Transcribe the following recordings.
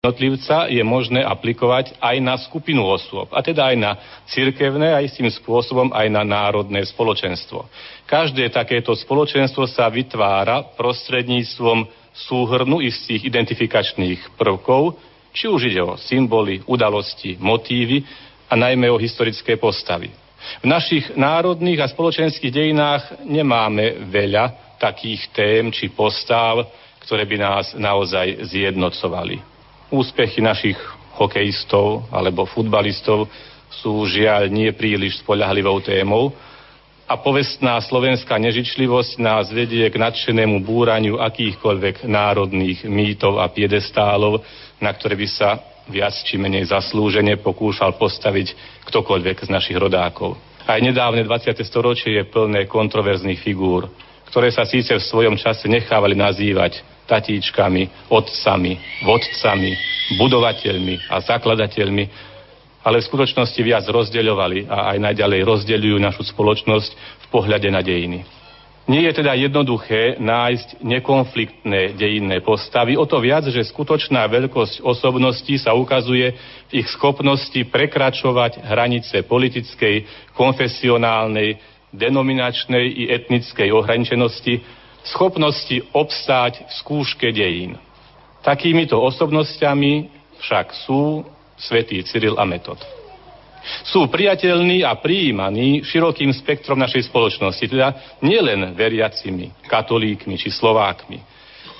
jednotlivca je možné aplikovať aj na skupinu osôb, a teda aj na cirkevné a istým spôsobom aj na národné spoločenstvo. Každé takéto spoločenstvo sa vytvára prostredníctvom súhrnu istých identifikačných prvkov, či už ide o symboly, udalosti, motívy a najmä o historické postavy. V našich národných a spoločenských dejinách nemáme veľa takých tém či postav, ktoré by nás naozaj zjednocovali. Úspechy našich hokejistov alebo futbalistov sú žiaľ nie príliš spolahlivou témou, a povestná slovenská nežičlivosť nás vedie k nadšenému búraniu akýchkoľvek národných mýtov a piedestálov, na ktoré by sa viac či menej zaslúžene pokúšal postaviť ktokoľvek z našich rodákov. Aj nedávne 20. storočie je plné kontroverzných figúr, ktoré sa síce v svojom čase nechávali nazývať tatíčkami, otcami, vodcami, budovateľmi a zakladateľmi, ale v skutočnosti viac rozdeľovali a aj naďalej rozdeľujú našu spoločnosť v pohľade na dejiny. Nie je teda jednoduché nájsť nekonfliktné dejinné postavy, o to viac, že skutočná veľkosť osobností sa ukazuje v ich schopnosti prekračovať hranice politickej, konfesionálnej, denominačnej i etnickej ohraničenosti, schopnosti obstáť v skúške dejín. Takýmito osobnosťami však sú svätý Cyril a Metod. Sú priateľní a prijímaní širokým spektrom našej spoločnosti, teda nielen veriacimi, katolíkmi či Slovákmi.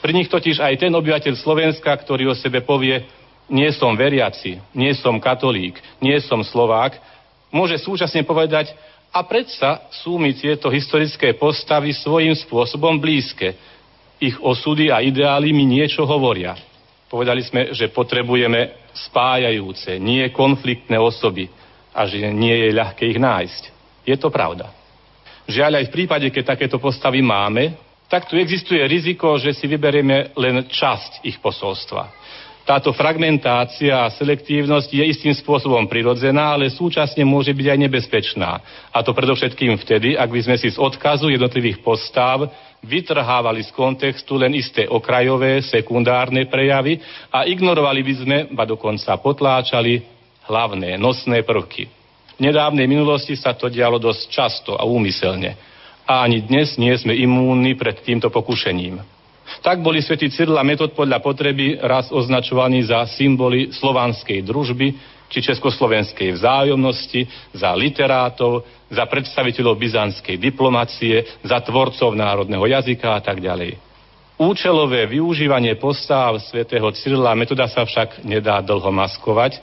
Pri nich totiž aj ten obyvateľ Slovenska, ktorý o sebe povie, nie som veriaci, nie som katolík, nie som Slovák, môže súčasne povedať, a predsa sú mi tieto historické postavy svojím spôsobom blízke. Ich osudy a ideály mi niečo hovoria. Povedali sme, že potrebujeme spájajúce, nie konfliktné osoby a že nie je ľahké ich nájsť. Je to pravda. Žiaľ aj v prípade, keď takéto postavy máme, tak tu existuje riziko, že si vyberieme len časť ich posolstva. Táto fragmentácia a selektívnosť je istým spôsobom prirodzená, ale súčasne môže byť aj nebezpečná. A to predovšetkým vtedy, ak by sme si z odkazu jednotlivých postáv vytrhávali z kontextu len isté okrajové, sekundárne prejavy a ignorovali by sme, ba dokonca potláčali hlavné, nosné prvky. V nedávnej minulosti sa to dialo dosť často a úmyselne. A ani dnes nie sme imúnni pred týmto pokušením. Tak boli svätý Cyril a Metod podľa potreby raz označovaní za symboly slovanskej družby či československej vzájomnosti, za literátov, za predstaviteľov byzantskej diplomacie, za tvorcov národného jazyka a tak ďalej. Účelové využívanie postáv svätého Cyrila Metoda sa však nedá dlho maskovať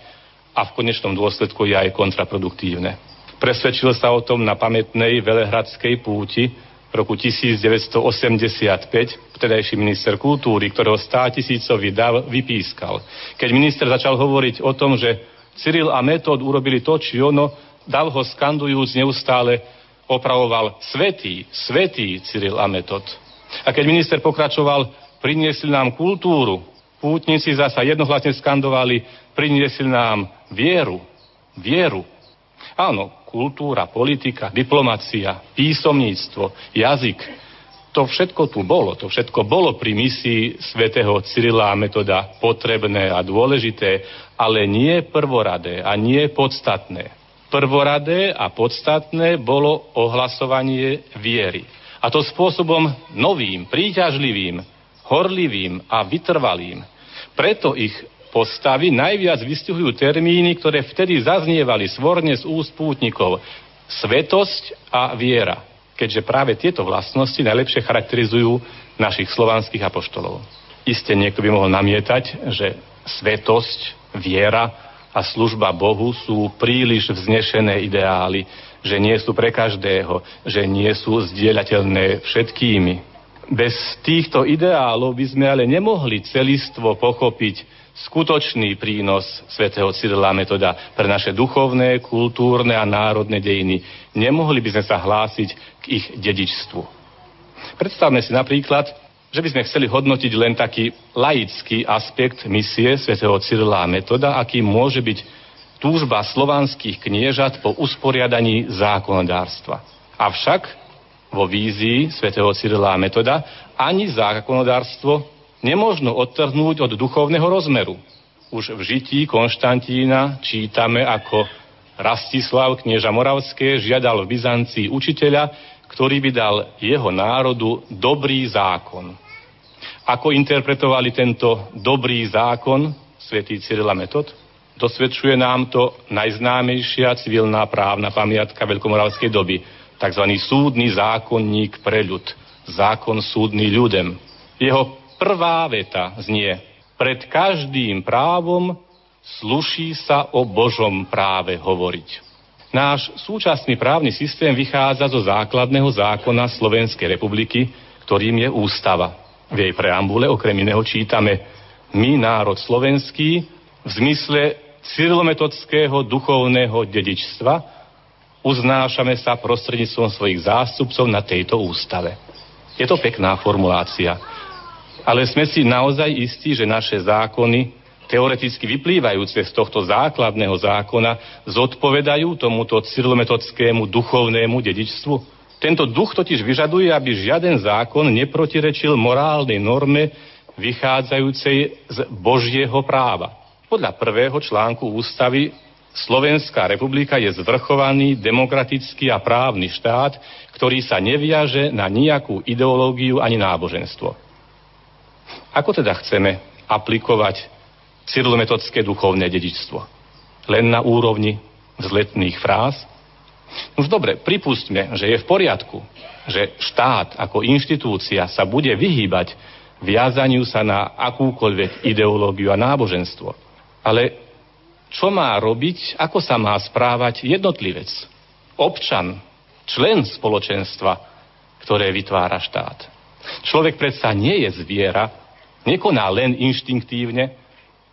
a v konečnom dôsledku je aj kontraproduktívne. Presvedčil sa o tom na pamätnej velehradskej púti, roku 1985 vtedajší minister kultúry, ktorého 100 tisícový dav vypískal. Keď minister začal hovoriť o tom, že Cyril a Metod urobili to, či ono, dav ho skandujúc neustále opravoval Svetý, Svetý Cyril a Metod. A keď minister pokračoval, priniesli nám kultúru, pútnici zasa jednohlasne skandovali, priniesli nám vieru, vieru. Áno, kultúra, politika, diplomacia, písomníctvo, jazyk. To všetko tu bolo. To všetko bolo pri misii svätého Cyrila a Metoda potrebné a dôležité, ale nie prvoradé a nie podstatné. Prvoradé a podstatné bolo ohlasovanie viery. A to spôsobom novým, príťažlivým, horlivým a vytrvalým. Preto ich postavy najviac vystihujú termíny, ktoré vtedy zaznievali svorne z úst pútnikov. Svetosť a viera, keďže práve tieto vlastnosti najlepšie charakterizujú našich slovanských apoštolov. Isté niekto by mohol namietať, že svetosť, viera a služba Bohu sú príliš vznešené ideály, že nie sú pre každého, že nie sú zdieľateľné všetkými. Bez týchto ideálov by sme ale nemohli celistvo pochopiť skutočný prínos svätého Cyrila Metoda pre naše duchovné, kultúrne a národné dejiny. Nemohli by sme sa hlásiť k ich dedičstvu. Predstavme si napríklad, že by sme chceli hodnotiť len taký laický aspekt misie svätého Cyrila Metoda, aký môže byť túžba slovanských kniežat po usporiadaní zákonodárstva. Avšak vo vízii svätého Cyrila Metoda ani zákonodárstvo nemôžno odtrhnúť od duchovného rozmeru. už v žití Konštantína čítame, ako Rastislav, knieža Moravské, žiadal v Byzancii učiteľa, ktorý by dal jeho národu dobrý zákon. Ako interpretovali tento dobrý zákon svätý Cyrila Metod? Dosvedčuje nám to najznámejšia civilná právna pamiatka veľkomoravskej doby, tzv. súdny zákonník pre ľud, zákon súdny ľudem. Jeho prvá veta znie, pred každým právom sluší sa o Božom práve hovoriť. Náš súčasný právny systém vychádza zo základného zákona Slovenskej republiky, ktorým je ústava. V jej preambule okrem iného čítame My, národ slovenský, v zmysle cyrilometodského duchovného dedičstva uznášame sa prostredníctvom svojich zástupcov na tejto ústave. Je to pekná formulácia. Ale sme si naozaj istí, že naše zákony teoreticky vyplývajúce z tohto základného zákona zodpovedajú tomuto cyrilometodskému duchovnému dedičstvu? Tento duch totiž vyžaduje, aby žiaden zákon neprotirečil morálnej norme vychádzajúcej z Božieho práva. Podľa prvého článku ústavy Slovenská republika je zvrchovaný, demokratický a právny štát, ktorý sa neviaže na nejakú ideológiu ani náboženstvo. Ako teda chceme aplikovať cyrilometodské duchovné dedičstvo. Len na úrovni vzletných fráz? Už dobre, pripustme, že je v poriadku, že štát ako inštitúcia sa bude vyhýbať viazaniu sa na akúkoľvek ideológiu a náboženstvo. Ale čo má robiť, ako sa má správať jednotlivec, občan, člen spoločenstva, ktoré vytvára štát. Človek predsa nie je zviera, nekoná len inštinktívne,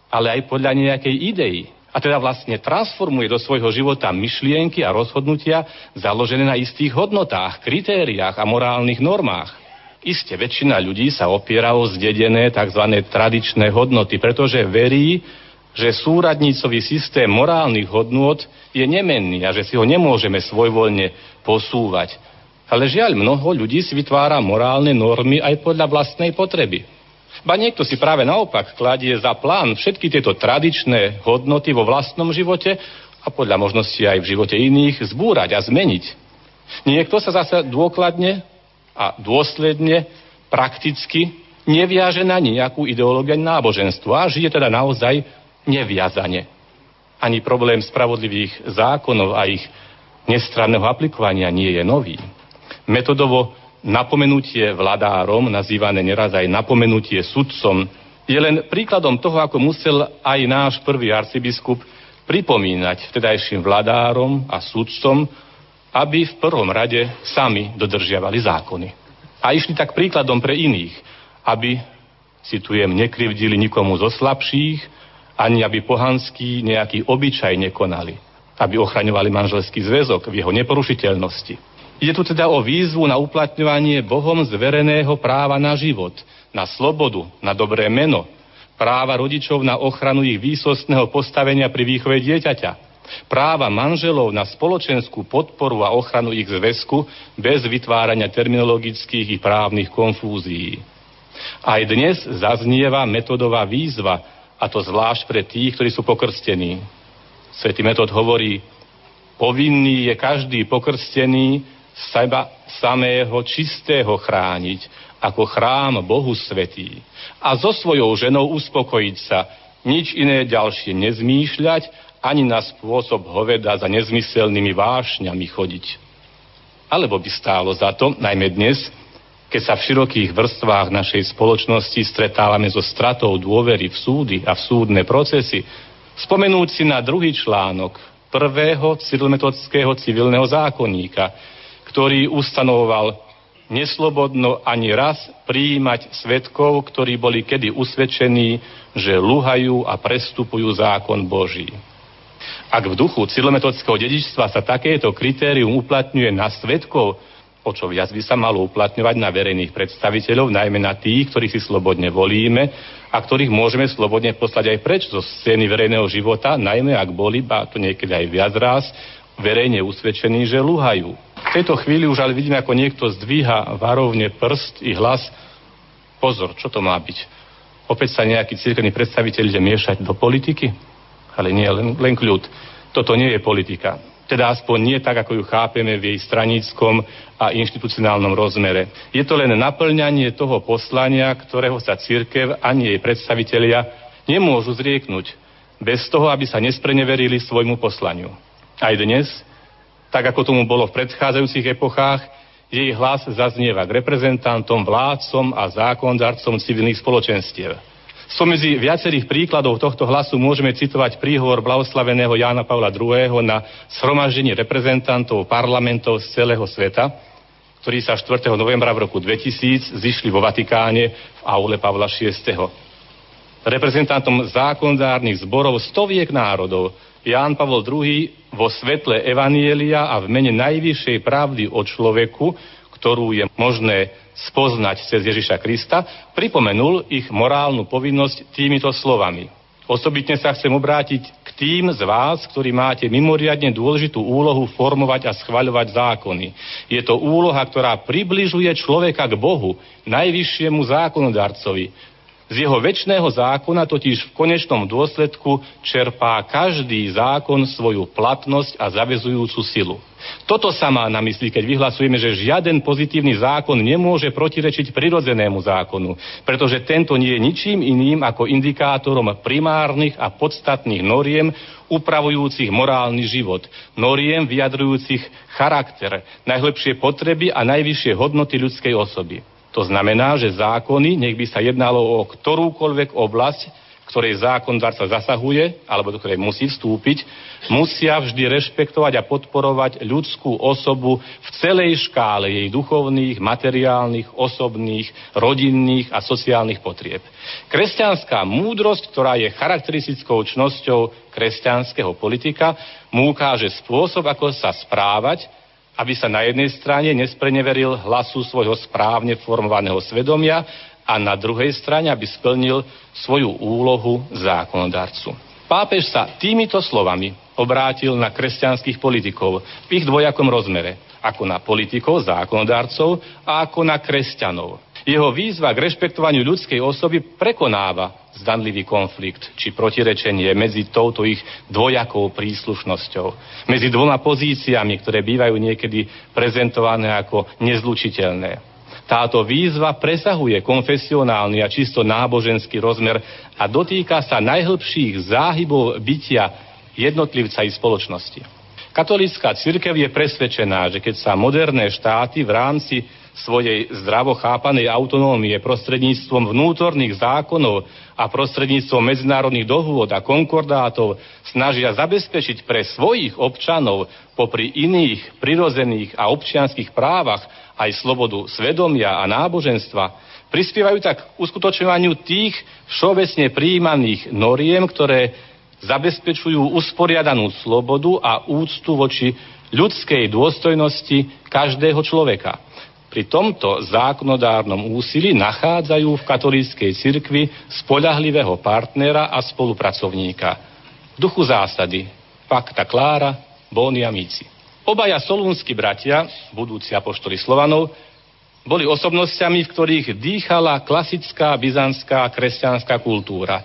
ale aj podľa nejakej idei. A teda vlastne transformuje do svojho života myšlienky a rozhodnutia založené na istých hodnotách, kritériách a morálnych normách. Isté väčšina ľudí sa opiera o zdedené tzv. tradičné hodnoty, pretože verí, že súradnícový systém morálnych hodnôt je nemenný a že si ho nemôžeme svojvoľne posúvať. Ale žiaľ, mnoho ľudí si vytvára morálne normy aj podľa vlastnej potreby. Ba niekto si práve naopak kladie za plán všetky tieto tradičné hodnoty vo vlastnom živote a podľa možnosti aj v živote iných zbúrať a zmeniť. Niekto sa zase dôkladne a dôsledne, prakticky neviaže na nejakú ideológiu náboženstvo a žije teda naozaj neviazane. Ani problém spravodlivých zákonov a ich nestranného aplikovania nie je nový. Metodovo napomenutie vladárom, nazývané neraz aj napomenutie sudcom, je len príkladom toho, ako musel aj náš prvý arcibiskup pripomínať vtedajším vladárom a sudcom, aby v prvom rade sami dodržiavali zákony. A išli tak príkladom pre iných, aby, citujem, nekrivdili nikomu zo slabších, ani aby pohanský nejaký obyčaj nekonali, aby ochraňovali manželský zväzok v jeho neporušiteľnosti Ide tu teda o výzvu na uplatňovanie Bohom zvereného práva na život, na slobodu, na dobré meno, práva rodičov na ochranu ich výsostného postavenia pri výchove dieťaťa, práva manželov na spoločenskú podporu a ochranu ich zväzku bez vytvárania terminologických i právnych konfúzií. Aj dnes zaznieva metodová výzva, a to zvlášť pre tých, ktorí sú pokrstení. Svetý metod hovorí, povinný je každý pokrstený seba samého čistého chrániť ako chrám Bohu Svetý a so svojou ženou uspokojiť sa, nič iné ďalšie nezmýšľať, ani na spôsob hoveda za nezmyselnými vášňami chodiť. Alebo by stálo za to, najmä dnes, keď sa v širokých vrstvách našej spoločnosti stretávame so stratou dôvery v súdy a v súdne procesy, spomenúť si na druhý článok prvého cyrilmetodského civilného zákonníka, ktorý ustanovoval neslobodno ani raz prijímať svetkov, ktorí boli kedy usvedčení, že luhajú a prestupujú zákon Boží. Ak v duchu cilometodského dedičstva sa takéto kritérium uplatňuje na svetkov, o čo viac by sa malo uplatňovať na verejných predstaviteľov, najmä na tých, ktorých si slobodne volíme a ktorých môžeme slobodne poslať aj preč zo scény verejného života, najmä ak boli, ba to niekedy aj viac raz, verejne usvedčení, že luhajú. Tejto chvíli už ale vidíme, ako niekto zdvíha varovne prst i hlas. Pozor, čo to má byť? opäť sa nejakí cirkevní predstaviteľ ide miešať do politiky? Ale nie, len, len kľud. Toto nie je politika. Teda aspoň nie tak, ako ju chápeme v jej straníckom a inštitucionálnom rozmere. Je to len naplňanie toho poslania, ktorého sa církev ani jej predstavitelia nemôžu zrieknúť bez toho, aby sa nespreneverili svojmu poslaniu. Aj dnes, tak ako tomu bolo v predchádzajúcich epochách, jej hlas zaznieva k reprezentantom, vládcom a zákondarcom civilných spoločenstiev. Spomedzi viacerých príkladov tohto hlasu môžeme citovať príhovor blahoslaveného Jána Pavla II. na shromaždenie reprezentantov parlamentov z celého sveta, ktorí sa 4. novembra v roku 2000 zišli vo Vatikáne v aule Pavla VI. Reprezentantom zákondárnych zborov stoviek národov Ján Pavol II vo svetle Evanielia a v mene najvyššej pravdy o človeku, ktorú je možné spoznať cez Ježiša Krista, pripomenul ich morálnu povinnosť týmito slovami. Osobitne sa chcem obrátiť k tým z vás, ktorí máte mimoriadne dôležitú úlohu formovať a schvaľovať zákony. Je to úloha, ktorá približuje človeka k Bohu, najvyššiemu zákonodarcovi, z jeho väčšného zákona totiž v konečnom dôsledku čerpá každý zákon svoju platnosť a zavezujúcu silu. Toto sa má na mysli, keď vyhlasujeme, že žiaden pozitívny zákon nemôže protirečiť prirodzenému zákonu, pretože tento nie je ničím iným ako indikátorom primárnych a podstatných noriem upravujúcich morálny život, noriem vyjadrujúcich charakter, najlepšie potreby a najvyššie hodnoty ľudskej osoby. To znamená, že zákony, nech by sa jednalo o ktorúkoľvek oblasť, ktorej zákondarca zasahuje, alebo do ktorej musí vstúpiť, musia vždy rešpektovať a podporovať ľudskú osobu v celej škále jej duchovných, materiálnych, osobných, rodinných a sociálnych potrieb. Kresťanská múdrosť, ktorá je charakteristickou čnosťou kresťanského politika, mu ukáže spôsob, ako sa správať, aby sa na jednej strane nespreneveril hlasu svojho správne formovaného svedomia a na druhej strane, aby splnil svoju úlohu zákonodarcu. Pápež sa týmito slovami obrátil na kresťanských politikov v ich dvojakom rozmere, ako na politikov, zákonodárcov a ako na kresťanov. Jeho výzva k rešpektovaniu ľudskej osoby prekonáva zdanlivý konflikt či protirečenie medzi touto ich dvojakou príslušnosťou, medzi dvoma pozíciami, ktoré bývajú niekedy prezentované ako nezlučiteľné. Táto výzva presahuje konfesionálny a čisto náboženský rozmer a dotýka sa najhlbších záhybov bytia jednotlivca i spoločnosti. Katolícka cirkev je presvedčená, že keď sa moderné štáty v rámci svojej zdravo chápanej autonómie prostredníctvom vnútorných zákonov a prostredníctvom medzinárodných dohôd a konkordátov snažia zabezpečiť pre svojich občanov popri iných prirozených a občianských právach aj slobodu svedomia a náboženstva, prispievajú tak k uskutočňovaniu tých všeobecne príjmaných noriem, ktoré zabezpečujú usporiadanú slobodu a úctu voči ľudskej dôstojnosti každého človeka. Pri tomto zákonodárnom úsilí nachádzajú v katolíckej cirkvi spolahlivého partnera a spolupracovníka. V duchu zásady Pacta Clara, Bonia Mici. Obaja solúnsky bratia, budúci apoštoli Slovanov, boli osobnosťami, v ktorých dýchala klasická byzantská kresťanská kultúra.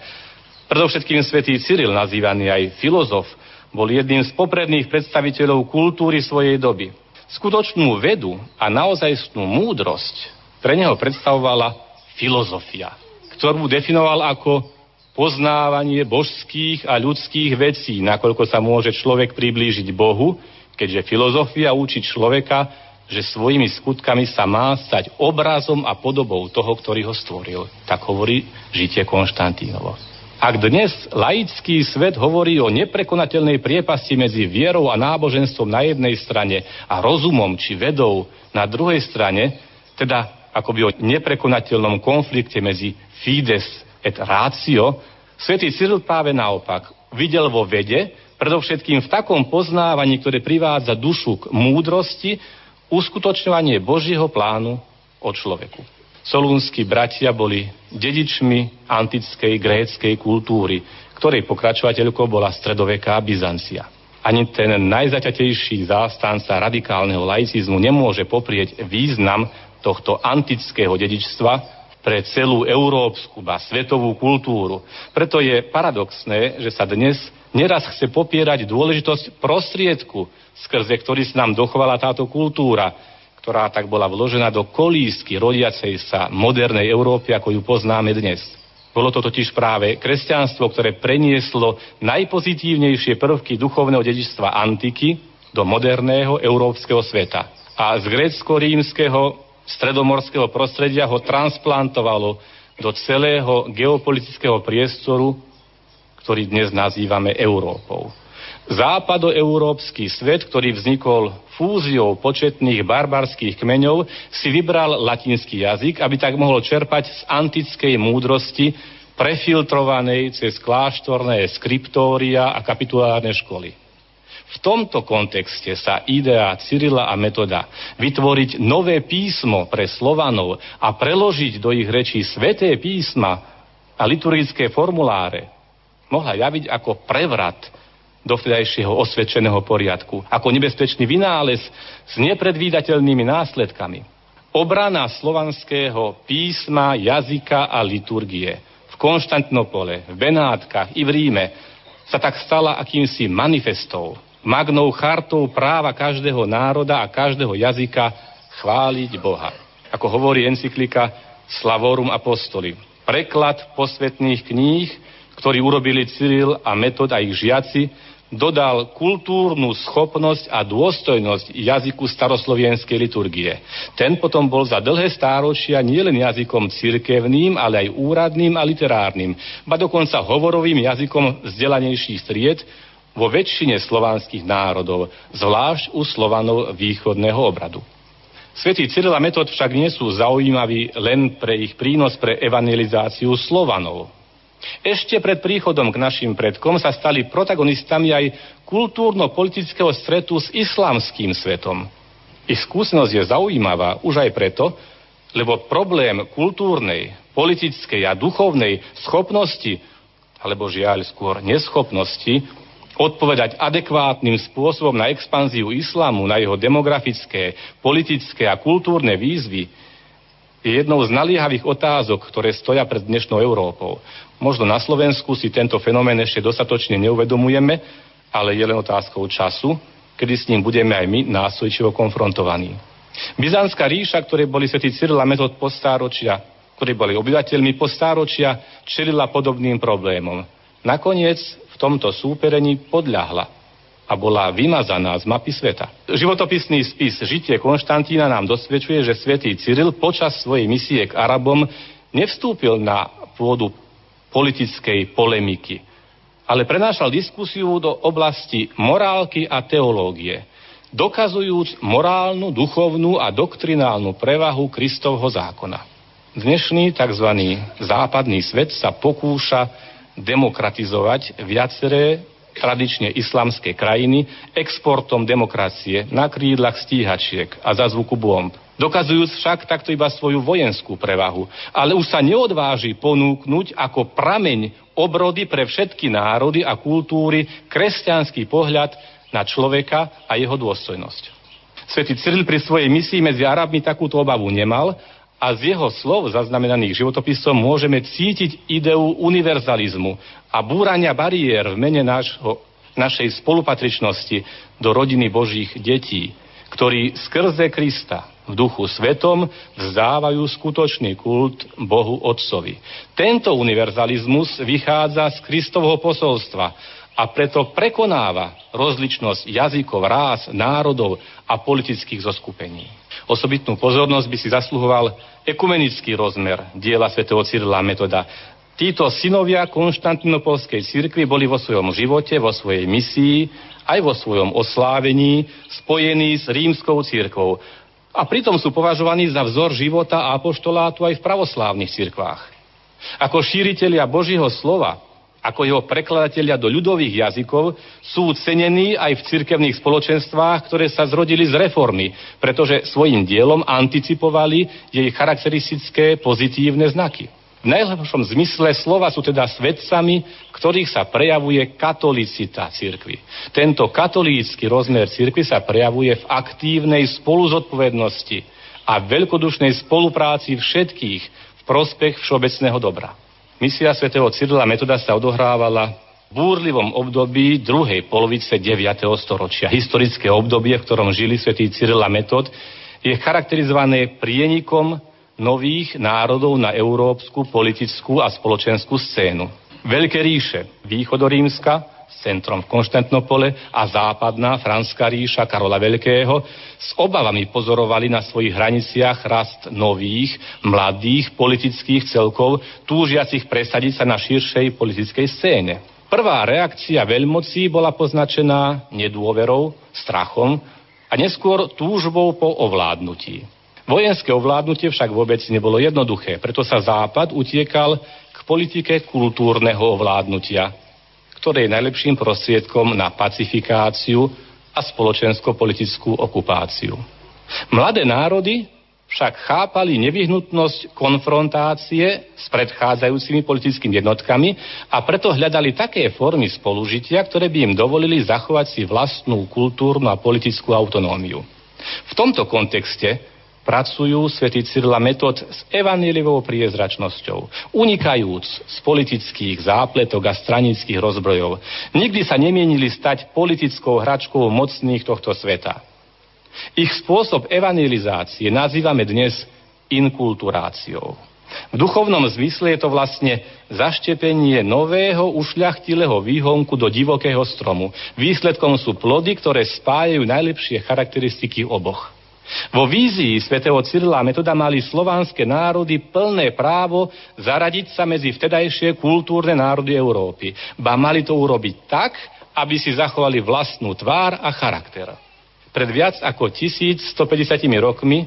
Predovšetkým svätý Cyril, nazývaný aj filozof, bol jedným z popredných predstaviteľov kultúry svojej doby. Skutočnú vedu a naozajstnú múdrosť pre neho predstavovala filozofia, ktorú definoval ako poznávanie božských a ľudských vecí, nakoľko sa môže človek priblížiť Bohu, keďže filozofia učí človeka, že svojimi skutkami sa má stať obrazom a podobou toho, ktorý ho stvoril. Tak hovorí žitie Konštantínovo. Ak dnes laický svet hovorí o neprekonateľnej priepasti medzi vierou a náboženstvom na jednej strane a rozumom či vedou na druhej strane, teda akoby o neprekonateľnom konflikte medzi fides et ratio, svätý Cyril práve naopak videl vo vede, predovšetkým v takom poznávaní, ktoré privádza dušu k múdrosti, uskutočňovanie Božieho plánu o človeku. Solúnsky bratia boli dedičmi antickej gréckej kultúry, ktorej pokračovateľkou bola stredoveká Byzancia. Ani ten najzaťatejší zástanca radikálneho laicizmu nemôže poprieť význam tohto antického dedičstva pre celú európsku, ba svetovú kultúru. Preto je paradoxné, že sa dnes neraz chce popierať dôležitosť prostriedku, skrze ktorý sa nám dochovala táto kultúra, ktorá tak bola vložená do kolísky rodiacej sa modernej Európy, ako ju poznáme dnes. Bolo to totiž práve kresťanstvo, ktoré prenieslo najpozitívnejšie prvky duchovného dedičstva antiky do moderného európskeho sveta. A z grécko-rímskeho stredomorského prostredia ho transplantovalo do celého geopolitického priestoru, ktorý dnes nazývame Európou. Západoeurópsky svet, ktorý vznikol fúziou početných barbarských kmeňov, si vybral latinský jazyk, aby tak mohol čerpať z antickej múdrosti, prefiltrovanej cez kláštorné skriptória a kapitulárne školy. V tomto kontexte sa idea Cyrila a Metoda vytvoriť nové písmo pre Slovanov a preložiť do ich rečí sveté písma a liturgické formuláre mohla javiť ako prevrat dovtedajšieho osvedčeného poriadku, ako nebezpečný vynález s nepredvídateľnými následkami. Obrana slovanského písma, jazyka a liturgie v Konštantinopole, v Benátkach i v Ríme sa tak stala akýmsi manifestou, magnou chartou práva každého národa a každého jazyka chváliť Boha. Ako hovorí encyklika Slavorum Apostoli. Preklad posvetných kníh, ktorý urobili Cyril a Metod a ich žiaci, dodal kultúrnu schopnosť a dôstojnosť jazyku staroslovenskej liturgie. Ten potom bol za dlhé stáročia nielen jazykom cirkevným, ale aj úradným a literárnym, ba dokonca hovorovým jazykom vzdelanejších stried vo väčšine slovanských národov, zvlášť u Slovanov východného obradu. Svetý Cyril a Metod však nie sú zaujímaví len pre ich prínos pre evangelizáciu Slovanov, ešte pred príchodom k našim predkom sa stali protagonistami aj kultúrno-politického stretu s islamským svetom. Ich skúsenosť je zaujímavá už aj preto, lebo problém kultúrnej, politickej a duchovnej schopnosti, alebo žiaľ skôr neschopnosti, odpovedať adekvátnym spôsobom na expanziu islamu, na jeho demografické, politické a kultúrne výzvy, je jednou z naliehavých otázok, ktoré stoja pred dnešnou Európou. Možno na Slovensku si tento fenomén ešte dostatočne neuvedomujeme, ale je len otázkou času, kedy s ním budeme aj my nástojčivo konfrontovaní. Byzantská ríša, ktoré boli svetí Cyrila metód postáročia, ktorí boli obyvateľmi postáročia, čelila podobným problémom. Nakoniec v tomto súperení podľahla a bola vymazaná z mapy sveta. Životopisný spis Žitie Konštantína nám dosvedčuje, že svätý Cyril počas svojej misie k Arabom nevstúpil na pôdu politickej polemiky, ale prenášal diskusiu do oblasti morálky a teológie, dokazujúc morálnu, duchovnú a doktrinálnu prevahu Kristovho zákona. Dnešný tzv. západný svet sa pokúša demokratizovať viaceré tradične islamské krajiny exportom demokracie na krídlach stíhačiek a za zvuku bomb. Dokazujúc však takto iba svoju vojenskú prevahu, ale už sa neodváži ponúknuť ako prameň obrody pre všetky národy a kultúry kresťanský pohľad na človeka a jeho dôstojnosť. Svetý Cyril pri svojej misii medzi Arabmi takúto obavu nemal a z jeho slov zaznamenaných životopisom môžeme cítiť ideu univerzalizmu a búrania bariér v mene nášho, našej spolupatričnosti do rodiny Božích detí, ktorí skrze Krista v duchu svetom vzdávajú skutočný kult Bohu Otcovi. Tento univerzalizmus vychádza z Kristovho posolstva a preto prekonáva rozličnosť jazykov, rás, národov a politických zoskupení. Osobitnú pozornosť by si zasluhoval ekumenický rozmer diela svätého Cyrila Metoda. Títo synovia konštantinopolskej cirkvi boli vo svojom živote, vo svojej misii, aj vo svojom oslávení spojení s rímskou cirkvou. A pritom sú považovaní za vzor života a apoštolátu aj v pravoslávnych cirkvách. Ako šíritelia Božího slova, ako jeho prekladatelia do ľudových jazykov, sú cenení aj v cirkevných spoločenstvách, ktoré sa zrodili z reformy, pretože svojim dielom anticipovali jej charakteristické pozitívne znaky. V najlepšom zmysle slova sú teda svedcami, ktorých sa prejavuje katolicita cirkvy. Tento katolícky rozmer cirkvy sa prejavuje v aktívnej spoluzodpovednosti a veľkodušnej spolupráci všetkých prospech všeobecného dobra. Misia svätého Cyrila Metoda sa odohrávala v búrlivom období druhej polovice 9. storočia. Historické obdobie, v ktorom žili svätý Cyril a Metod, je charakterizované prienikom nových národov na európsku, politickú a spoločenskú scénu. Veľké ríše, východorímska, centrom v Konštantnopole a západná Franská ríša Karola Veľkého s obavami pozorovali na svojich hraniciach rast nových, mladých politických celkov, túžiacich presadiť sa na širšej politickej scéne. Prvá reakcia veľmocí bola poznačená nedôverou, strachom a neskôr túžbou po ovládnutí. Vojenské ovládnutie však vôbec nebolo jednoduché, preto sa Západ utiekal k politike kultúrneho ovládnutia, ktoré je najlepším prostriedkom na pacifikáciu a spoločensko-politickú okupáciu. Mladé národy však chápali nevyhnutnosť konfrontácie s predchádzajúcimi politickými jednotkami a preto hľadali také formy spolužitia, ktoré by im dovolili zachovať si vlastnú kultúrnu a politickú autonómiu. V tomto kontexte pracujú svätý Cyrila Metod s evaníliovou priezračnosťou, unikajúc z politických zápletok a stranických rozbrojov. Nikdy sa nemienili stať politickou hračkou mocných tohto sveta. Ich spôsob evangelizácie nazývame dnes inkulturáciou. V duchovnom zmysle je to vlastne zaštepenie nového ušľachtilého výhonku do divokého stromu. Výsledkom sú plody, ktoré spájajú najlepšie charakteristiky oboch. Vo vízii svätého Cyrila Metoda mali slovanské národy plné právo zaradiť sa medzi vtedajšie kultúrne národy Európy. Ba mali to urobiť tak, aby si zachovali vlastnú tvár a charakter. Pred viac ako 1150 rokmi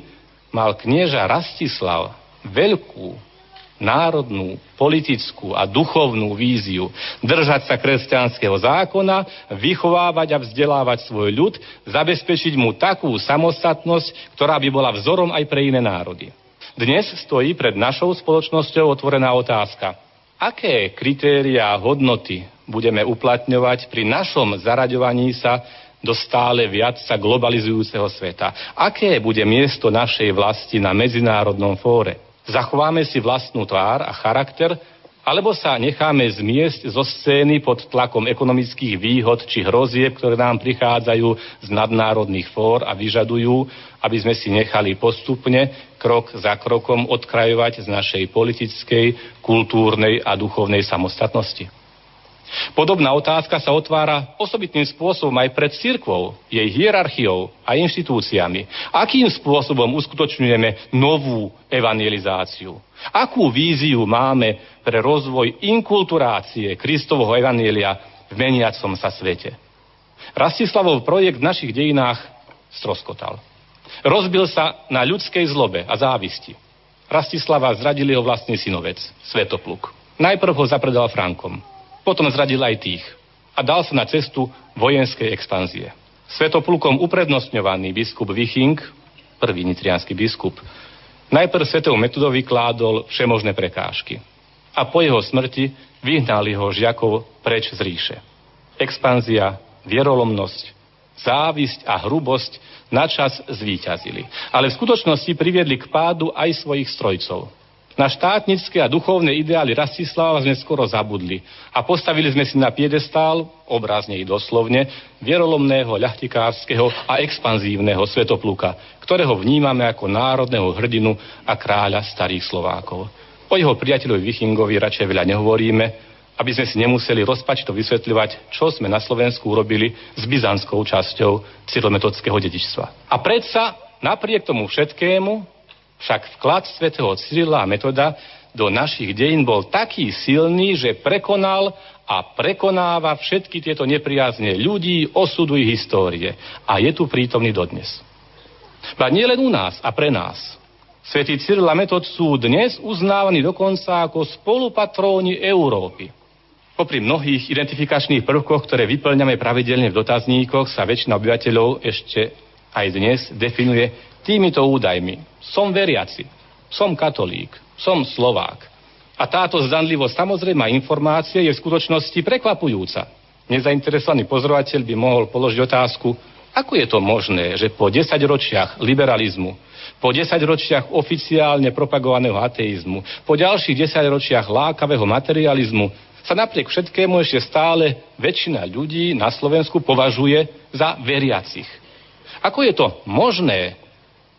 mal knieža Rastislav veľkú národnú, politickú a duchovnú víziu, držať sa kresťanského zákona, vychovávať a vzdelávať svoj ľud, zabezpečiť mu takú samostatnosť, ktorá by bola vzorom aj pre iné národy. Dnes stojí pred našou spoločnosťou otvorená otázka. Aké kritéria a hodnoty budeme uplatňovať pri našom zaraďovaní sa do stále viac sa globalizujúceho sveta? Aké bude miesto našej vlasti na medzinárodnom fóre? Zachováme si vlastnú tvár a charakter, alebo sa necháme zmiesť zo scény pod tlakom ekonomických výhod či hrozieb, ktoré nám prichádzajú z nadnárodných fór a vyžadujú, aby sme si nechali postupne, krok za krokom odkrajovať z našej politickej, kultúrnej a duchovnej samostatnosti. Podobná otázka sa otvára osobitným spôsobom aj pred cirkvou, jej hierarchiou a inštitúciami. Akým spôsobom uskutočňujeme novú evangelizáciu? Akú víziu máme pre rozvoj inkulturácie Kristovho evanielia v meniacom sa svete? Rastislavov projekt v našich dejinách stroskotal. Rozbil sa na ľudskej zlobe a závisti. Rastislava zradil jeho vlastný synovec, Svetopluk. Najprv ho zapredal Frankom. Potom zradil aj tých a dal sa na cestu vojenskej expanzie. Svetoplukom uprednostňovaný biskup Viching, prvý nitrianský biskup, najprv svetou metodovi kládol všemožné prekážky a po jeho smrti vyhnal jeho žiakov preč z ríše. Expanzia, vierolomnosť, závisť a hrubosť načas zvíťazili. Ale v skutočnosti priviedli k pádu aj svojich strojcov. Na štátnické a duchovné ideály Rastislava sme skoro zabudli a postavili sme si na piedestál, obrazne i doslovne, vierolomného, ľahtikárskeho a expanzívneho svetopluka, ktorého vnímame ako národného hrdinu a kráľa starých Slovákov. O jeho priateľovi Vichingovi radšej veľa nehovoríme, aby sme si nemuseli rozpačito vysvetľovať, čo sme na Slovensku urobili s byzantskou časťou cyrometodského dedičstva. A predsa, napriek tomu všetkému, však vklad svätého Cyrila a Metoda do našich dejín bol taký silný, že prekonal a prekonáva všetky tieto nepriazne ľudí, osudu i histórie. A je tu prítomný dodnes. Ba nie len u nás a pre nás. Svetý Cyril a Metod sú dnes uznávaní dokonca ako spolupatróni Európy. Popri mnohých identifikačných prvkoch, ktoré vyplňame pravidelne v dotazníkoch, sa väčšina obyvateľov ešte aj dnes definuje týmito údajmi. Som veriaci, som katolík, som Slovák. A táto zdanlivo samozrejmá informácia je v skutočnosti prekvapujúca. Nezainteresovaný pozorovateľ by mohol položiť otázku, Ako je to možné, že po 10 ročiach liberalizmu, po 10 ročiach oficiálne propagovaného ateizmu, po ďalších 10 ročiach lákavého materializmu sa napriek všetkému ešte stále väčšina ľudí na Slovensku považuje za veriacich. Ako je to možné,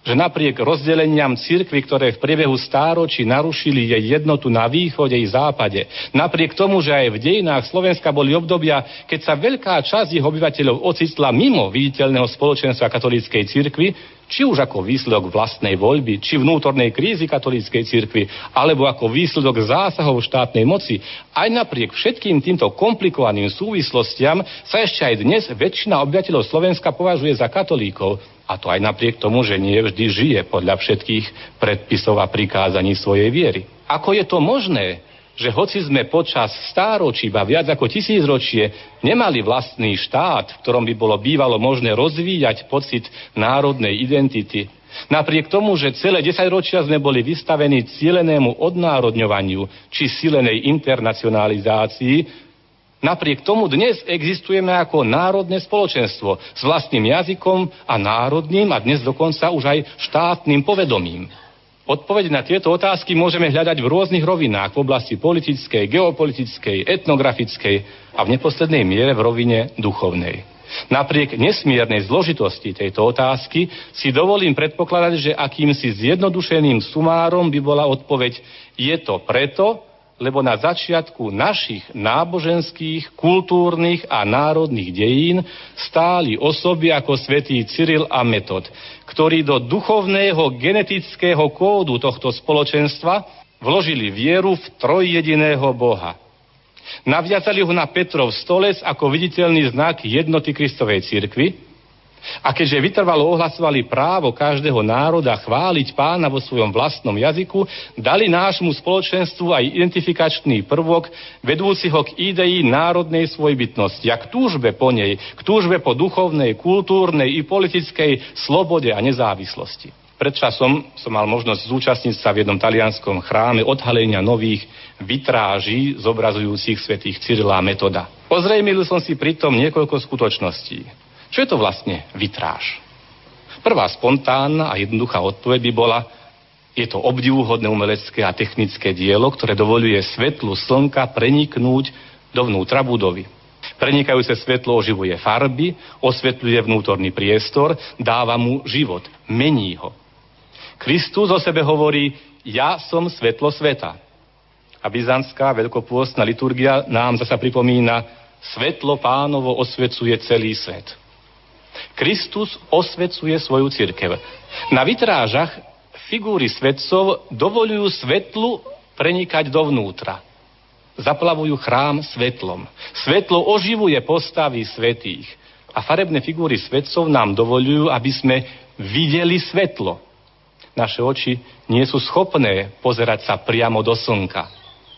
že napriek rozdeleniam cirkvy, ktoré v priebehu stáročí narušili jej jednotu na východe i západe, napriek tomu, že aj v dejinách Slovenska boli obdobia, keď sa veľká časť ich obyvateľov ocitla mimo viditeľného spoločenstva katolíckej cirkvy, či už ako výsledok vlastnej voľby, či vnútornej krízy katolíckej cirkvi, alebo ako výsledok zásahov štátnej moci, aj napriek všetkým týmto komplikovaným súvislostiam sa ešte aj dnes väčšina obyvateľov Slovenska považuje za katolíkov. A to aj napriek tomu, že nie vždy žije podľa všetkých predpisov a prikázaní svojej viery. Ako je to možné, že hoci sme počas stáročí, iba viac ako tisícročie, nemali vlastný štát, v ktorom by bolo bývalo možné rozvíjať pocit národnej identity, napriek tomu, že celé desaťročia sme boli vystavení cielenému odnárodňovaniu či silenej internacionalizácii, Napriek tomu dnes existujeme ako národné spoločenstvo s vlastným jazykom a národným a dnes dokonca už aj štátnym povedomím. Odpovede na tieto otázky môžeme hľadať v rôznych rovinách v oblasti politickej, geopolitickej, etnografickej a v neposlednej miere v rovine duchovnej. Napriek nesmiernej zložitosti tejto otázky si dovolím predpokladať, že akýmsi zjednodušeným sumárom by bola odpoveď je to preto, lebo na začiatku našich náboženských, kultúrnych a národných dejín stáli osoby ako svätý Cyril a Metod, ktorí do duchovného genetického kódu tohto spoločenstva vložili vieru v trojjediného Boha. Naviazali ho na Petrov stolec ako viditeľný znak jednoty Kristovej cirkvi, a keďže vytrvalo ohlasovali právo každého národa chváliť pána vo svojom vlastnom jazyku, dali nášmu spoločenstvu aj identifikačný prvok vedúci ho k idei národnej svojbytnosti a k túžbe po nej, k túžbe po duchovnej, kultúrnej i politickej slobode a nezávislosti. Pred časom som mal možnosť zúčastniť sa v jednom talianskom chráme odhalenia nových vitráží zobrazujúcich svetých Cyrila Metoda. Ozrejmil som si pritom niekoľko skutočností. Čo je to vlastne vitráž? Prvá spontánna a jednoduchá odpoveď by bola, je to obdivuhodné umelecké a technické dielo, ktoré dovoluje svetlu slnka preniknúť dovnútra budovy. Prenikajúce svetlo oživuje farby, osvetľuje vnútorný priestor, dáva mu život, mení ho. Kristus o sebe hovorí, ja som svetlo sveta. A byzantská veľkopôstna liturgia nám zasa pripomína, svetlo pánovo osvecuje celý svet. Kristus osvecuje svoju církev. Na vitrážach figúry svetcov dovolujú svetlu prenikať dovnútra. Zaplavujú chrám svetlom. Svetlo oživuje postavy svetých. A farebné figúry svetcov nám dovolujú, aby sme videli svetlo. Naše oči nie sú schopné pozerať sa priamo do slnka.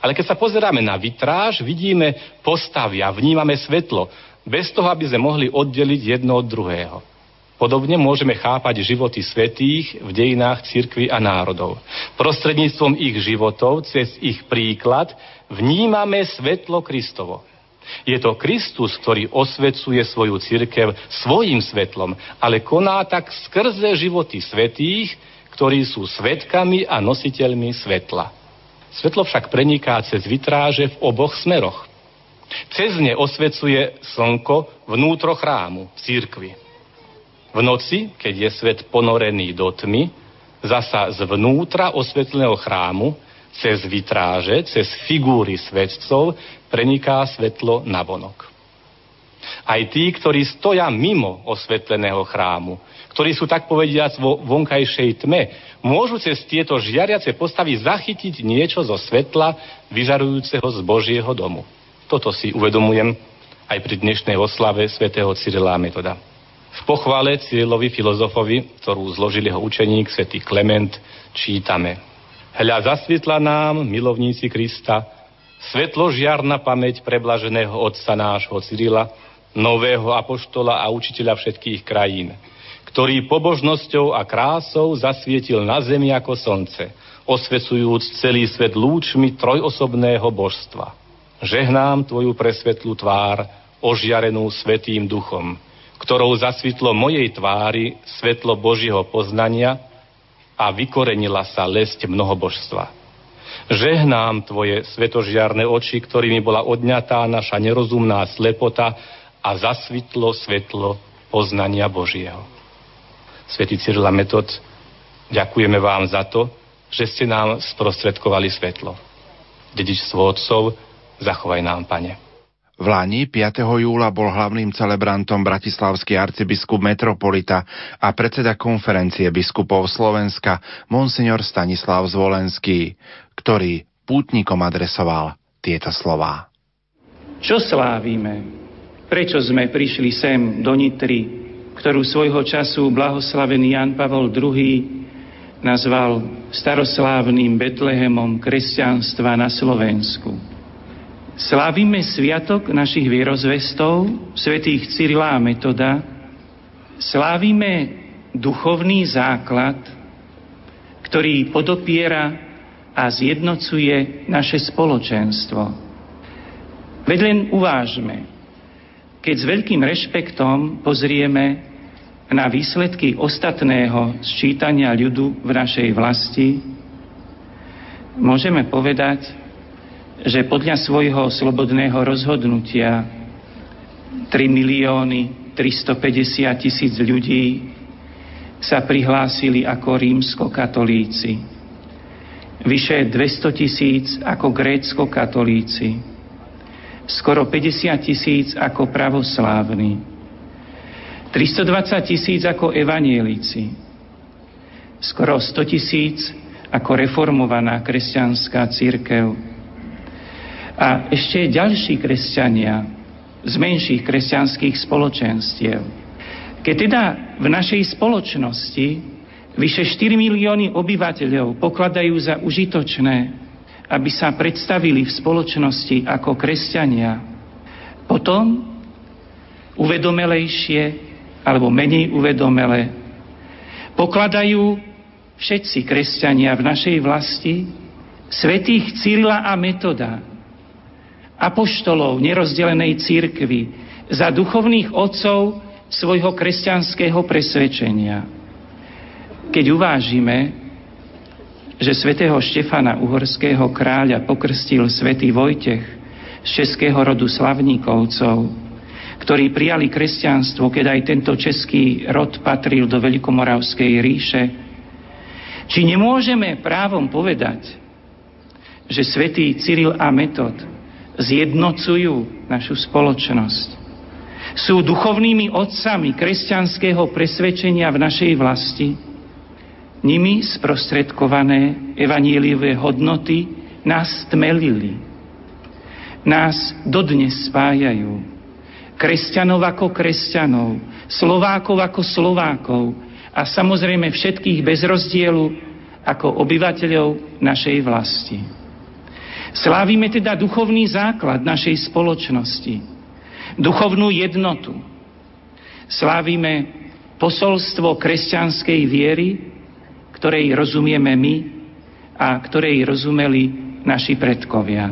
Ale keď sa pozeráme na vitráž, vidíme postavy a vnímame svetlo bez toho, aby sme mohli oddeliť jedno od druhého. Podobne môžeme chápať životy svetých v dejinách cirkvy a národov. Prostredníctvom ich životov, cez ich príklad, vnímame svetlo Kristovo. Je to Kristus, ktorý osvecuje svoju cirkev svojim svetlom, ale koná tak skrze životy svetých, ktorí sú svetkami a nositeľmi svetla. Svetlo však preniká cez vitráže v oboch smeroch. Cez ne osvecuje slnko vnútro chrámu, v. V noci, keď je svet ponorený do tmy, zasa zvnútra osvetleného chrámu, cez vitráže, cez figúry svetcov, preniká svetlo na vonok. Aj tí, ktorí stoja mimo osvetleného chrámu, ktorí sú tak povediac vo vonkajšej tme, môžu cez tieto žiariace postavy zachytiť niečo zo svetla vyžarujúceho z Božieho domu. Toto si uvedomujem aj pri dnešnej oslave svätého Cyrila Metoda. V pochvale Cyrilovi filozofovi, ktorú zložil jeho učeník svätý Klement, čítame Hľa zasvietla nám, milovníci Krista, svetlo žiarna pamäť preblaženého otca nášho Cyrila, nového apoštola a učiteľa všetkých krajín, ktorý pobožnosťou a krásou zasvietil na zemi ako slnce, osvecujúc celý svet lúčmi trojosobného božstva. Žehnám Tvoju presvetlú tvár, ožiarenú Svetým duchom, ktorou zasvitlo mojej tvári svetlo Božieho poznania a vykorenila sa lesť mnohobožstva. Žehnám Tvoje svetožiarné oči, ktorými bola odňatá naša nerozumná slepota a zasvitlo svetlo poznania Božieho. Svetý Cyrila Metod, ďakujeme vám za to, že ste nám sprostredkovali svetlo. Dedičstvo otcov, zachovaj nám, Pane. V Lani 5. júla bol hlavným celebrantom bratislavský arcibiskup metropolita a predseda konferencie biskupov Slovenska monsignor Stanislav Zvolenský, ktorý pútnikom adresoval tieto slová. Čo slávime? Prečo sme prišli sem do Nitry, ktorú svojho času blahoslavený Jan Pavol II nazval staroslávnym Betlehemom kresťanstva na Slovensku? Slávime sviatok našich vierozvestov, svetých Cyrila a Metoda. Slávime duchovný základ, ktorý podopiera a zjednocuje naše spoločenstvo. Veď len uvážme, keď s veľkým rešpektom pozrieme na výsledky ostatného sčítania ľudu v našej vlasti, môžeme povedať, že podľa svojho slobodného rozhodnutia 3 milióny 350 tisíc ľudí sa prihlásili ako rímsko-katolíci. Vyše 200 tisíc ako grécko-katolíci. Skoro 50 tisíc ako pravoslávni. 320 tisíc ako evanielici. Skoro 100 tisíc ako reformovaná kresťanská církev a ešte ďalší kresťania z menších kresťanských spoločenstiev. Keď teda v našej spoločnosti vyše 4 milióny obyvateľov pokladajú za užitočné, aby sa predstavili v spoločnosti ako kresťania, potom uvedomelejšie alebo menej uvedomele pokladajú všetci kresťania v našej vlasti svetých Cyrila a Metoda apoštolov nerozdelenej církvy, za duchovných otcov svojho kresťanského presvedčenia. Keď uvážime, že svätého Štefana Uhorského kráľa pokrstil svätý Vojtech z českého rodu Slavníkovcov, ktorí prijali kresťanstvo, keď aj tento český rod patril do Veľkomoravskej ríše, či nemôžeme právom povedať, že svätý Cyril a Metod zjednocujú našu spoločnosť. Sú duchovnými otcami kresťanského presvedčenia v našej vlasti. Nimi sprostredkované evaníliové hodnoty nás tmelili. Nás dodnes spájajú. Kresťanov ako kresťanov, Slovákov ako Slovákov a samozrejme všetkých bez rozdielu ako obyvateľov našej vlasti. Slávime teda duchovný základ našej spoločnosti, duchovnú jednotu. Slávime posolstvo kresťanskej viery, ktorej rozumieme my a ktorej rozumeli naši predkovia.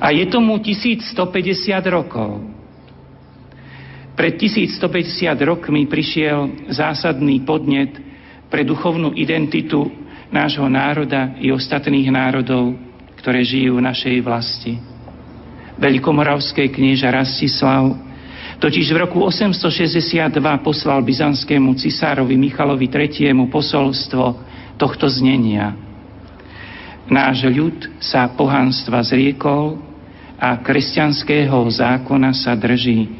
A je tomu 1150 rokov. Pred 1150 rokmi prišiel zásadný podnet pre duchovnú identitu nášho národa i ostatných národov ktoré žijú v našej vlasti. Veľkomoravský knieža Rastislav totiž v roku 862 poslal byzantskému cisárovi Michalovi III. posolstvo tohto znenia. Náš ľud sa pohanstva zriekol a kresťanského zákona sa drží.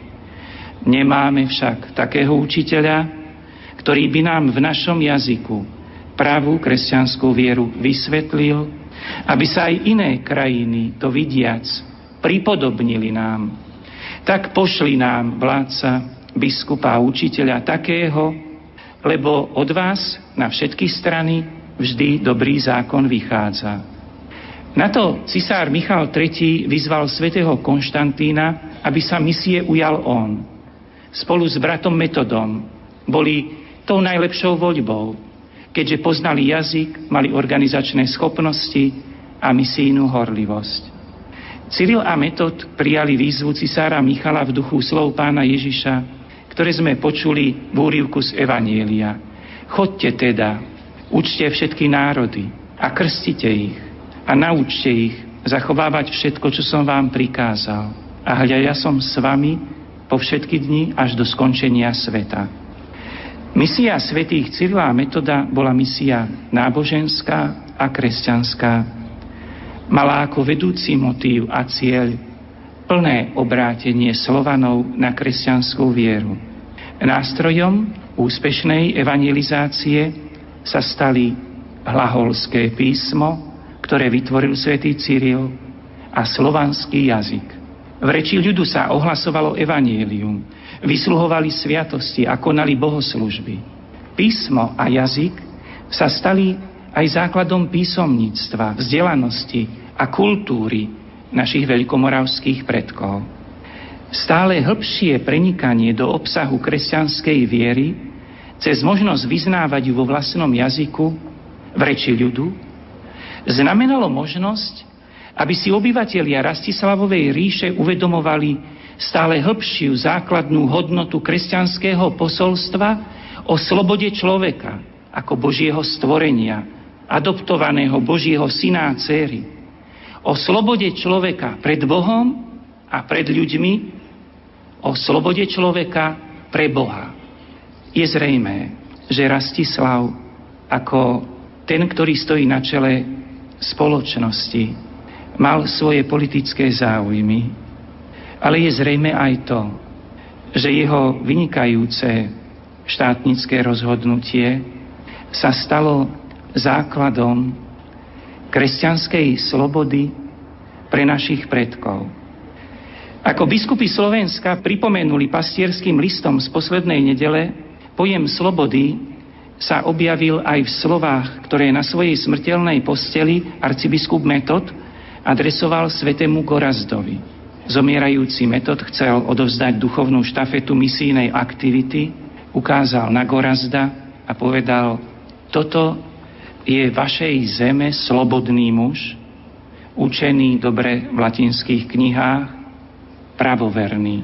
Nemáme však takého učiteľa, ktorý by nám v našom jazyku pravú kresťanskú vieru vysvetlil aby sa aj iné krajiny to vidiac pripodobnili nám. Tak pošli nám, vládca, biskupa a učiteľa takého, lebo od vás na všetky strany vždy dobrý zákon vychádza. Na to cisár Michal III. vyzval svätého Konštantína, aby sa misie ujal on. Spolu s bratom Metodom boli tou najlepšou voľbou, keďže poznali jazyk, mali organizačné schopnosti a misijnú horlivosť. Cyril a Metod prijali výzvu cisára Michala v duchu slov pána Ježiša, ktoré sme počuli v úrivku z Evanielia. Chodte teda, učte všetky národy a krstite ich a naučte ich zachovávať všetko, čo som vám prikázal. A hľa, ja som s vami po všetky dni až do skončenia sveta. Misia svetých Cyrila a Metoda bola misia náboženská a kresťanská. Mala ako vedúci motív a cieľ plné obrátenie Slovanov na kresťanskú vieru. Nástrojom úspešnej evangelizácie sa stali hlaholské písmo, ktoré vytvoril svätý Cyril a slovanský jazyk. V reči ľudu sa ohlasovalo evanielium, vysluhovali sviatosti a konali bohoslužby. Písmo a jazyk sa stali aj základom písomníctva, vzdelanosti a kultúry našich veľkomoravských predkov. Stále hĺbšie prenikanie do obsahu kresťanskej viery cez možnosť vyznávať ju vo vlastnom jazyku, v reči ľudu, znamenalo možnosť, aby si obyvatelia Rastislavovej ríše uvedomovali stále hĺbšiu základnú hodnotu kresťanského posolstva o slobode človeka ako Božieho stvorenia, adoptovaného Božieho syna a céry, o slobode človeka pred Bohom a pred ľuďmi, o slobode človeka pre Boha. Je zrejmé, že Rastislav ako ten, ktorý stojí na čele spoločnosti mal svoje politické záujmy, ale je zrejme aj to, že jeho vynikajúce štátnické rozhodnutie sa stalo základom kresťanskej slobody pre našich predkov. Ako biskupy Slovenska pripomenuli pastierským listom z poslednej nedele, pojem slobody sa objavil aj v slovách, ktoré na svojej smrteľnej posteli arcibiskup Metod adresoval svetému Gorazdovi. Zomierajúci Metod chcel odovzdať duchovnú štafetu misijnej aktivity, ukázal na Gorazda a povedal, toto je vašej zeme slobodný muž, učený dobre v latinských knihách, pravoverný.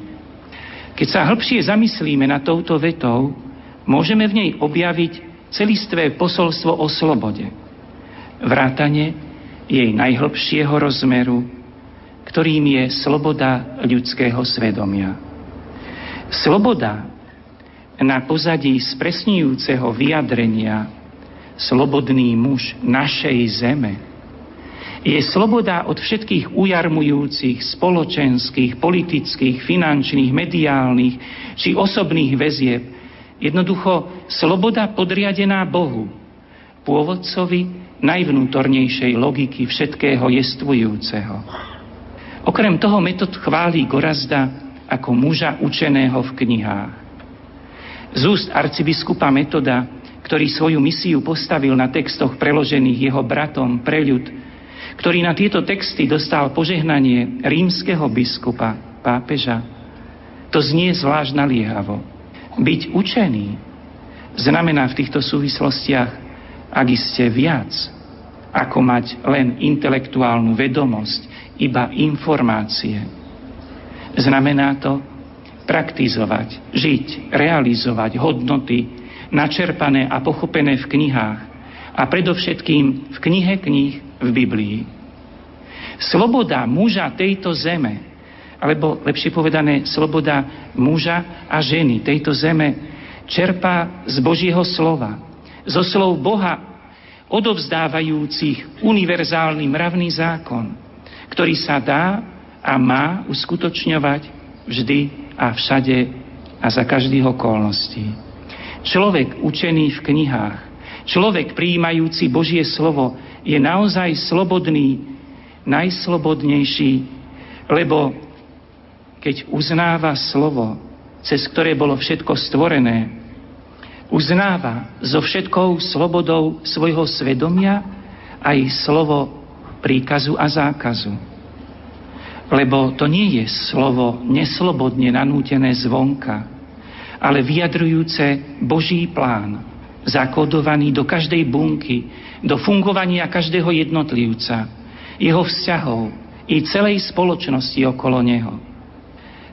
Keď sa hĺbšie zamyslíme na touto vetou, môžeme v nej objaviť celistvé posolstvo o slobode. Vrátane jej najhlbšieho rozmeru, ktorým je sloboda ľudského svedomia. Sloboda na pozadí spresňujúceho vyjadrenia slobodný muž našej zeme je sloboda od všetkých ujarmujúcich spoločenských, politických, finančných, mediálnych či osobných väzieb, Jednoducho sloboda podriadená Bohu, pôvodcovi najvnútornejšej logiky všetkého jestvujúceho. Okrem toho metod chválí Gorazda ako muža učeného v knihách. Z úst arcibiskupa Metoda, ktorý svoju misiu postavil na textoch preložených jeho bratom pre ľud, ktorý na tieto texty dostal požehnanie rímskeho biskupa, pápeža, to znie zvlášť naliehavo. Byť učený znamená v týchto súvislostiach, ak ste viac, ako mať len intelektuálnu vedomosť, iba informácie. Znamená to praktizovať, žiť, realizovať hodnoty, načerpané a pochopené v knihách a predovšetkým v knihe kníh v Biblii. Sloboda muža tejto zeme alebo lepšie povedané, sloboda muža a ženy tejto zeme čerpá z Božieho slova, zo slov Boha, odovzdávajúcich univerzálny mravný zákon, ktorý sa dá a má uskutočňovať vždy a všade a za každých okolností. Človek učený v knihách, človek prijímajúci Božie slovo je naozaj slobodný, najslobodnejší, lebo keď uznáva slovo, cez ktoré bolo všetko stvorené, uznáva so všetkou slobodou svojho svedomia aj slovo príkazu a zákazu. Lebo to nie je slovo neslobodne nanútené zvonka, ale vyjadrujúce Boží plán, zakodovaný do každej bunky, do fungovania každého jednotlivca, jeho vzťahov i celej spoločnosti okolo neho.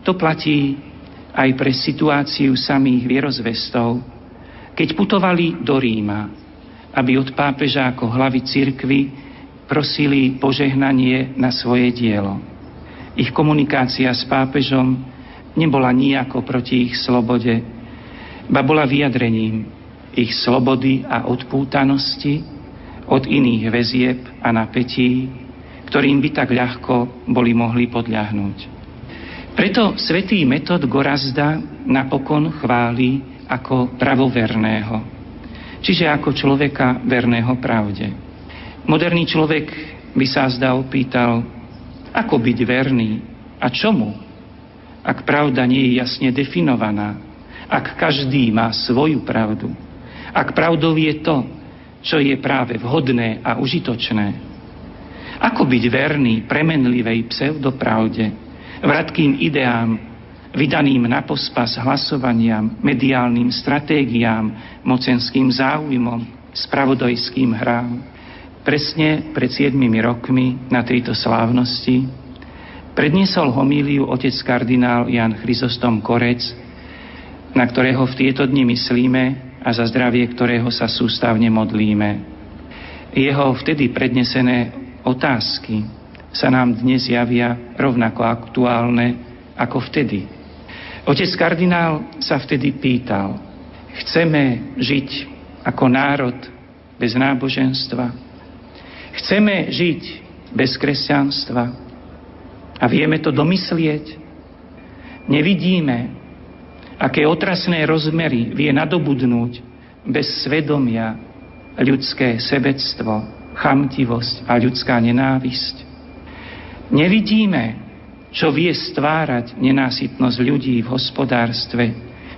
To platí aj pre situáciu samých vierozvestov, keď putovali do Ríma, aby od pápeža ako hlavy cirkvy prosili požehnanie na svoje dielo. Ich komunikácia s pápežom nebola nijako proti ich slobode, ba bola vyjadrením ich slobody a odpútanosti od iných väzieb a napätí, ktorým by tak ľahko boli mohli podľahnúť. Preto svätý Metod Gorazda napokon chváli ako pravoverného, čiže ako človeka verného pravde. Moderný človek by sa zda opýtal, ako byť verný a čomu, ak pravda nie je jasne definovaná, ak každý má svoju pravdu, ak pravdou je to, čo je práve vhodné a užitočné. Ako byť verný premenlivej pseudopravde, vratkým ideám, vydaným na pospas hlasovaniam, mediálnym stratégiám, mocenským záujmom, spravodajským hrám. Presne pred 7 rokmi na tejto slávnosti predniesol homíliu otec kardinál Jan Chryzostom Korec, na ktorého v tieto dni myslíme a za zdravie ktorého sa sústavne modlíme. Jeho vtedy prednesené otázky sa nám dnes javia rovnako aktuálne ako vtedy. Otec kardinál sa vtedy pýtal, chceme žiť ako národ bez náboženstva? Chceme žiť bez kresťanstva? A vieme to domyslieť? Nevidíme, aké otrasné rozmery vie nadobudnúť bez svedomia ľudské sebectvo, chamtivosť a ľudská nenávisť. Nevidíme, čo vie stvárať nenásytnosť ľudí v hospodárstve,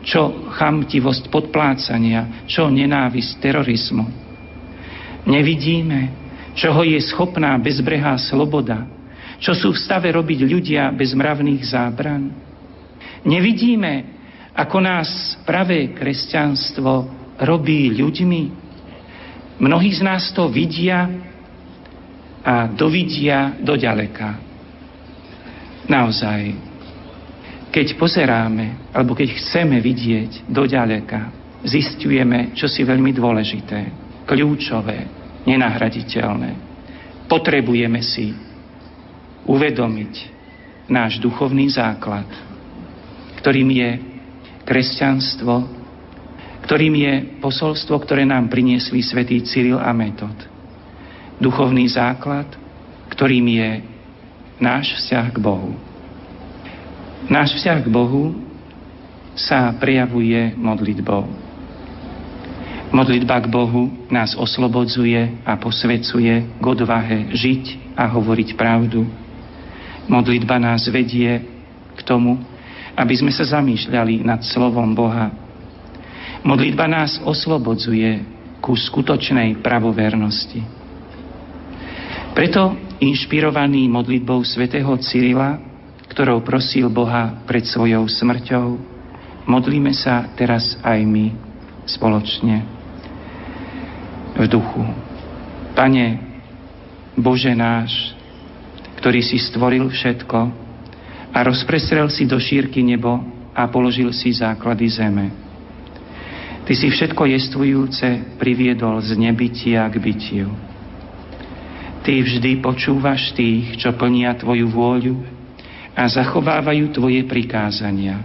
čo chamtivosť podplácania, čo nenávisť terorizmu. Nevidíme, čoho je schopná bezbrehá sloboda, čo sú v stave robiť ľudia bez mravných zábran. Nevidíme, ako nás pravé kresťanstvo robí ľuďmi. Mnohí z nás to vidia a dovidia do ďaleka. Naozaj, keď pozeráme, alebo keď chceme vidieť do ďaleka, zistujeme, čo si veľmi dôležité, kľúčové, nenahraditeľné. Potrebujeme si uvedomiť náš duchovný základ, ktorým je kresťanstvo, ktorým je posolstvo, ktoré nám priniesli svätý Cyril a Metod. Duchovný základ, ktorým je náš vzťah k Bohu. Náš vzťah k Bohu sa prejavuje modlitbou. Modlitba k Bohu nás oslobodzuje a posvecuje k odvahe žiť a hovoriť pravdu. Modlitba nás vedie k tomu, aby sme sa zamýšľali nad slovom Boha. Modlitba nás oslobodzuje ku skutočnej pravovernosti. Preto, inšpirovaný modlitbou svätého Cyrila, ktorou prosil Boha pred svojou smrťou, modlíme sa teraz aj my spoločne v duchu. Pane, Bože náš, ktorý si stvoril všetko, a rozprestrel si do šírky nebo a položil si základy zeme. Ty si všetko jestvujúce priviedol z nebytia k bytiu. Ty vždy počúvaš tých, čo plnia Tvoju vôľu a zachovávajú Tvoje prikázania.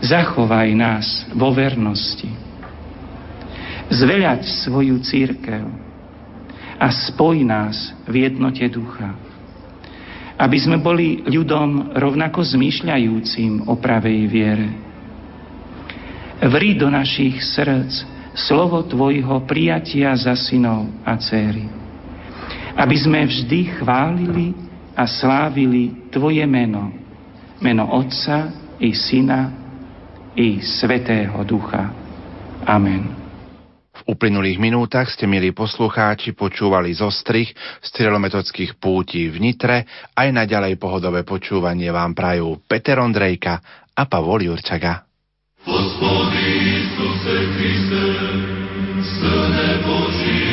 Zachovaj nás vo vernosti. Zveľať svoju církev a spoj nás v jednote ducha aby sme boli ľudom rovnako zmýšľajúcim o pravej viere. Vri do našich srdc slovo Tvojho prijatia za synov a céry, aby sme vždy chválili a slávili Tvoje meno, meno Otca i Syna i Svetého Ducha. Amen. V uplynulých minútach ste, milí poslucháči, počúvali z cyrilometodských pútí v Nitre. Aj naďalej pohodové počúvanie vám prajú Peter Ondrejka a Pavol Jurčaga. Gospodi Kriste, Boží,